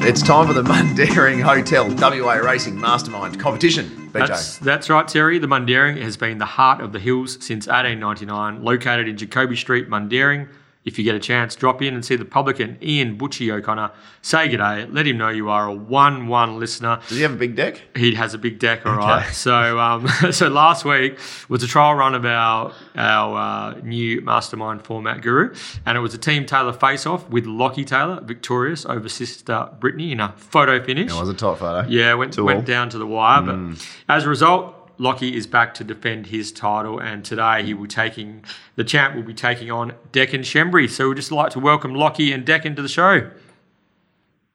It's time for the Mundaring Hotel WA Racing Mastermind competition. BJ. That's, that's right, Terry. The Mundaring has been the heart of the hills since 1899, located in Jacoby Street, Mundaring. If you get a chance, drop in and see the publican Ian Butchie O'Connor. Say g'day. Let him know you are a one-one listener. Does he have a big deck? He has a big deck, all right. So, um, so last week was a trial run of our our uh, new mastermind format guru, and it was a Team Taylor face-off with Lochie Taylor victorious over sister Brittany in a photo finish. It was a top photo. Yeah, went went down to the wire, but as a result, Lochie is back to defend his title, and today he will taking the champ will be taking on Deccan Schembri. So we'd just like to welcome Lochie and Deccan to the show.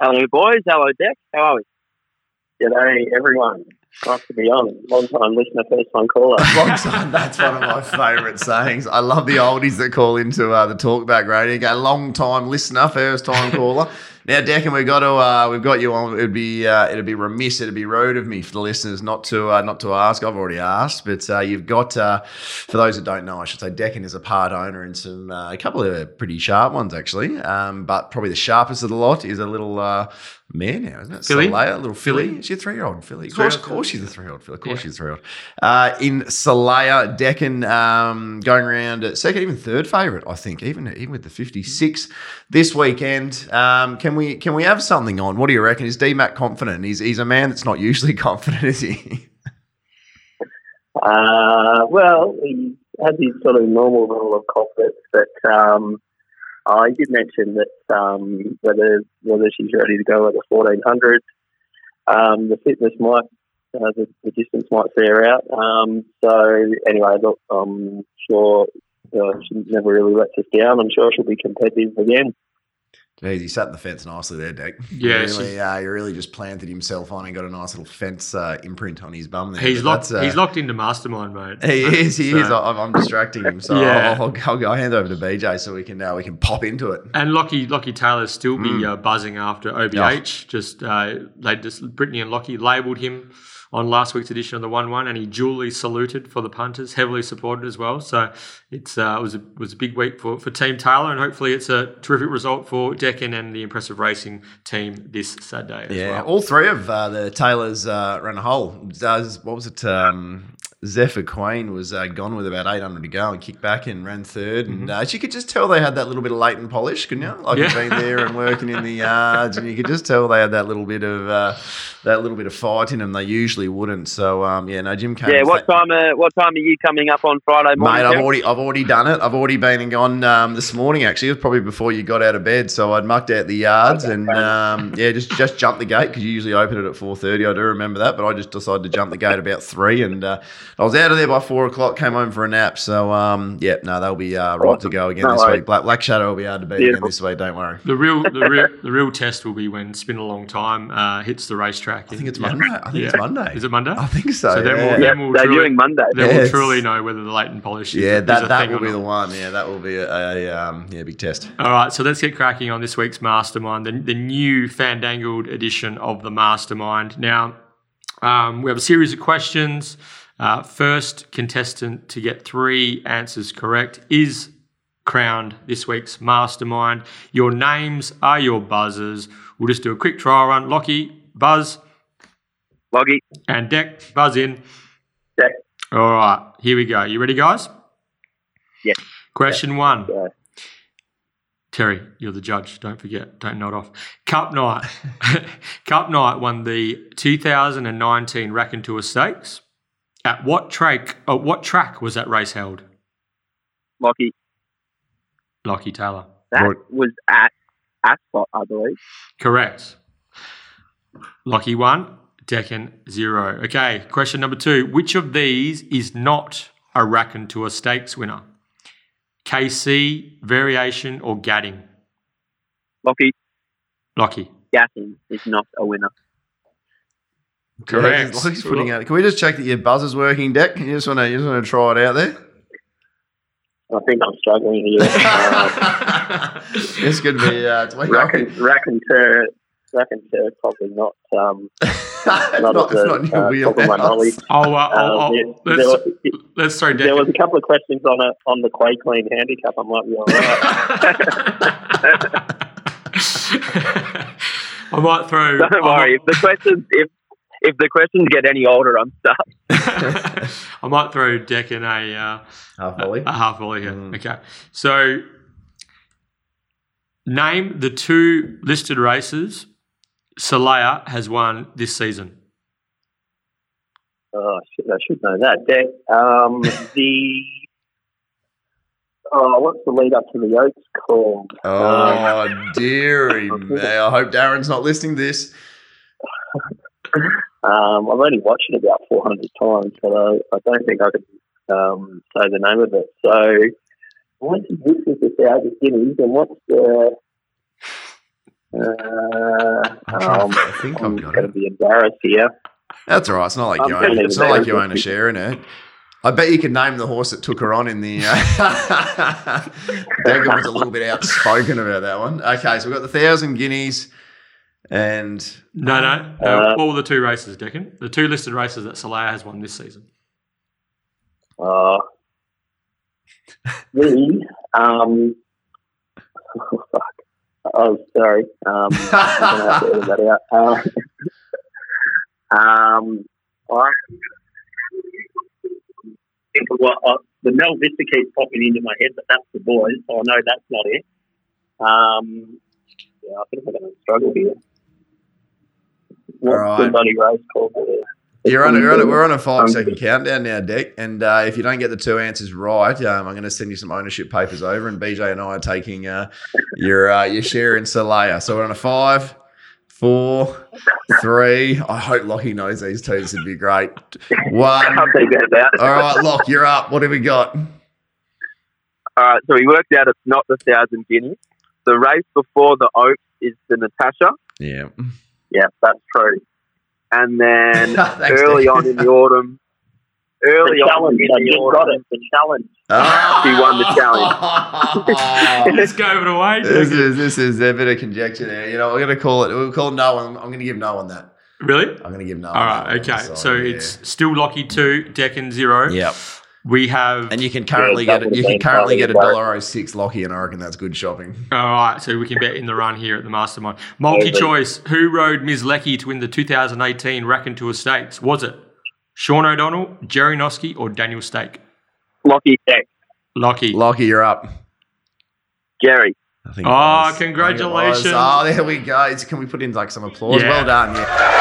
Hello, boys. Hello, Deck. How are we? G'day, everyone. Nice to be on. Long time listener, first time caller. Long time. That's one of my favourite sayings. I love the oldies that call into uh, the talkback radio. Go long time listener, first time caller. Now, Declan, we've got to uh, we've got you on. It'd be uh, it'd be remiss, it'd be rude of me for the listeners not to uh, not to ask. I've already asked, but uh, you've got uh, for those that don't know, I should say, Declan is a part owner in some uh, a couple of pretty sharp ones actually. Um, but probably the sharpest of the lot is a little uh, mare now, isn't it? Filly? Soleil, little filly. She's a three year old filly. Of course, of Three-year-old course, she's a three year old filly. Of course, Yeah. she's a three year old. Uh, in Solaya, Deccan um, going around second, even third favourite, I think, even even with the fifty six this weekend. Um, can we can we have something on? What do you reckon? Is DMAC confident? He's he's a man that's not usually confident, is he? Uh, well, he has his sort of normal rule of confidence, but um, I did mention that um, whether whether she's ready to go at the 1400, um, the fitness might, uh, the, the distance might see her out. Um, so anyway, look, I'm sure uh, she never really lets us down. I'm sure she'll be competitive again. Jeez, he sat in the fence nicely there, Deck. Yeah, really, uh, he really just planted himself on and got a nice little fence uh, imprint on his bum there. He's But locked. uh, he's locked into mastermind mode. He is. He So- is. I'm, I'm distracting him, so Yeah. I'll, I'll, I'll go hand over to BJ so we can uh, we can pop into it. And Lochie Lochie Taylor still be Mm. uh, buzzing after OBH. Just uh, they just Brittany and Lochie labelled him on last week's edition of the One One, and he duly saluted for the punters, heavily supported as well. So it's uh, it was a, was a big week for, for Team Taylor, and hopefully it's a terrific result for Deccan and the impressive racing team this Saturday. As Yeah, well. all three of uh, the Taylors uh, ran a hole. Does what was it? Um, Zephyr Queen was uh, gone with about 800 to go and kicked back and ran 3rd And uh, you could just tell they had that little bit of latent polish, couldn't you? Like Yeah. you've been there and working in the yards, and you could just tell they had that little bit of uh, that little bit of fight in them. They usually wouldn't. So um, yeah, no, Jim came. Yeah, what fa- time? Uh, what time are you coming up on Friday morning? Mate, I've already I've already done it. I've already been and gone um, this morning. Actually, it was probably before you got out of bed. So I'd mucked out the yards and um, yeah, just just jumped the gate because you usually open it at four thirty. I do remember that, but I just decided to jump the gate about three, and uh, I was out of there by four o'clock. Came home for a nap. So um, yeah, no, they'll be uh, right to go again No this worries. week. Black Black Shadow will be hard to beat again this week. Don't worry. The real, the real, the real test will be when Spin a Long Time uh, hits the racetrack. I think it's Monday. I think it's Monday. Is it Monday? I think so. So then we'll- Yeah, Then we'll they're truly- doing Monday. Then Yes. we'll truly know whether the latent polish is, yeah, is that a that thing will or be not. the one. Yeah, that will be a, a um, yeah big test. All right, so let's get cracking on this week's Mastermind, the, the new fandangled edition of the Mastermind. Now, um, we have a series of questions. Uh, first contestant to get three answers correct is crowned this week's Mastermind. Your names are your buzzers. We'll just do a quick trial run. Lochie, buzz, Loggy, and Deck, buzz in. Deck. All right, here we go. You ready, guys? Yeah. Question one. Yeah. Terry, you're the judge. Don't forget. Don't nod off. Cup Night. Cup Night won the 2019 Raconteur Stakes. At what track? Uh, what track was that race held? Lochie. Lochie Taylor. That Right. was at Ascot, I believe. Correct. Lochie one. Deccan zero. Okay. Question number two. Which of these is not a Raconteur Stakes winner? KC, Variation, or Gadding? Lochie Lochie. Gadding is not a winner. Correct. Yeah, he's- he's putting out. Can we just check that your buzzer's working, Deck? You just want to you just want to try it out there. I think I'm struggling here. Uh, it's going to be. Uh, it's way Racken, Raconteur, Raconteur probably not. Um, it's not, not, at it's the not in your uh, top my wheelhouse. knowledge. I'll, uh, I'll, I'll, there, there let's, was, let's throw there was a couple of questions on a, on the Quay Clean handicap. I might be all right. I might throw. Don't I worry. If the questions if if the questions get any older, I'm stuck. I might throw Deck in a uh, Half volley. a half volley here. Mm. Okay, so name the two listed races Salaya has won this season. Oh, shit, I should know that. Deck. Um, the oh, what's the lead up to the Oaks called? Oh, dearie me. I hope Darren's not listening to this. Um, I've only watched it about 400 times, but I, I don't think I could um, say the name of it. So, what's this is the thousand guineas, and what's the? Uh, I'm um, to- I think I'm going to be embarrassed here. That's all right. It's not like I'm you own. It's not like you own a share in it. I bet you could name the horse that took her on in the. Uh, Dagan was a little bit outspoken about that one. Okay, so we've got the thousand guineas, and No, no. no. Uh, what were the two races, Deccan? The two listed races that Salaya has won this season. Uh, the um, oh, fuck. Oh, sorry. Um, I'm gonna have to edit that out. Um, um, I think of what uh, the Mel Vista keeps popping into my head, but that's the boys, so I know that's not it. Um, yeah, I think I'm going to struggle here. What's All the bloody race called? You're on, a, you're on a, we're on a five second countdown now, Dick. And uh, if you don't get the two answers right, um, I'm going to send you some ownership papers over, and BJ and I are taking uh, your uh, your share in Salaya. So we're on a five, four, three. I hope Lochie knows these two. This would be great. One. All right, Lock, you're up. What have we got? All right, so we worked out it's not the thousand guineas. The race before the Oaks is the Natasha, Yeah. Yeah, that's true. and then Thanks, early Dick. on in the autumn, early The on challenge. in I the just got autumn, it. The challenge. Ah. She won the challenge. Let's go over it away. this is this is a bit of conjecture there. You know, we're gonna call it. We'll call no one. I'm gonna give no one that. Really? I'm gonna give no. All one right. that Okay. one. So yeah. it's still Lochie two, Deccan zero. Yep. We have. And you can currently Yeah, get it. You can currently get a dollar oh six Lochie, and I reckon that's good shopping. All right, so we can bet in the run here at the Mastermind. Multi choice Who rode Ms. Lecky to win the 2018 Raconteur Stakes? Was it Sean O'Donnell, Jerry Noske, or Daniel Staeck? Lucky Tech. Lochie. Lochie, you're up. Jerry. I think. Oh, it. I think congratulations. Oh, there we go. Can we put in like some applause? Yeah. Well done. Yeah.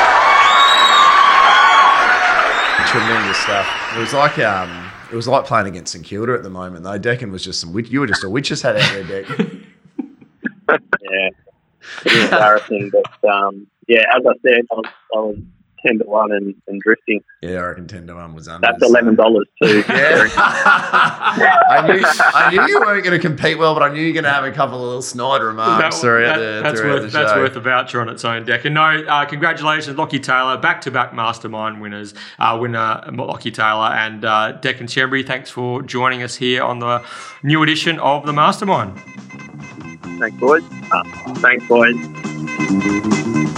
Tremendous stuff. It was like um, it was like playing against St Kilda at the moment. Though Deccan was just some. witch- You were just a witch's hat out there, Deck. Yeah. Pretty embarrassing, but um, yeah, as I said, I was, I was ten to one and, and drifting. yeah, I reckon ten to one was under. That's eleven dollars too. Yeah. I knew I knew you weren't going to compete well, but I knew you were going to have a couple of little snide remarks That- throughout that- the that's worth the that's worth a voucher on its own deck. And no, uh, congratulations, Lochie Taylor, back to back Mastermind winners, uh, winner Lochie Taylor and uh, Deccan Schembri. Thanks for joining us here on the new edition of the Mastermind. Thanks, boys. Thanks, boys.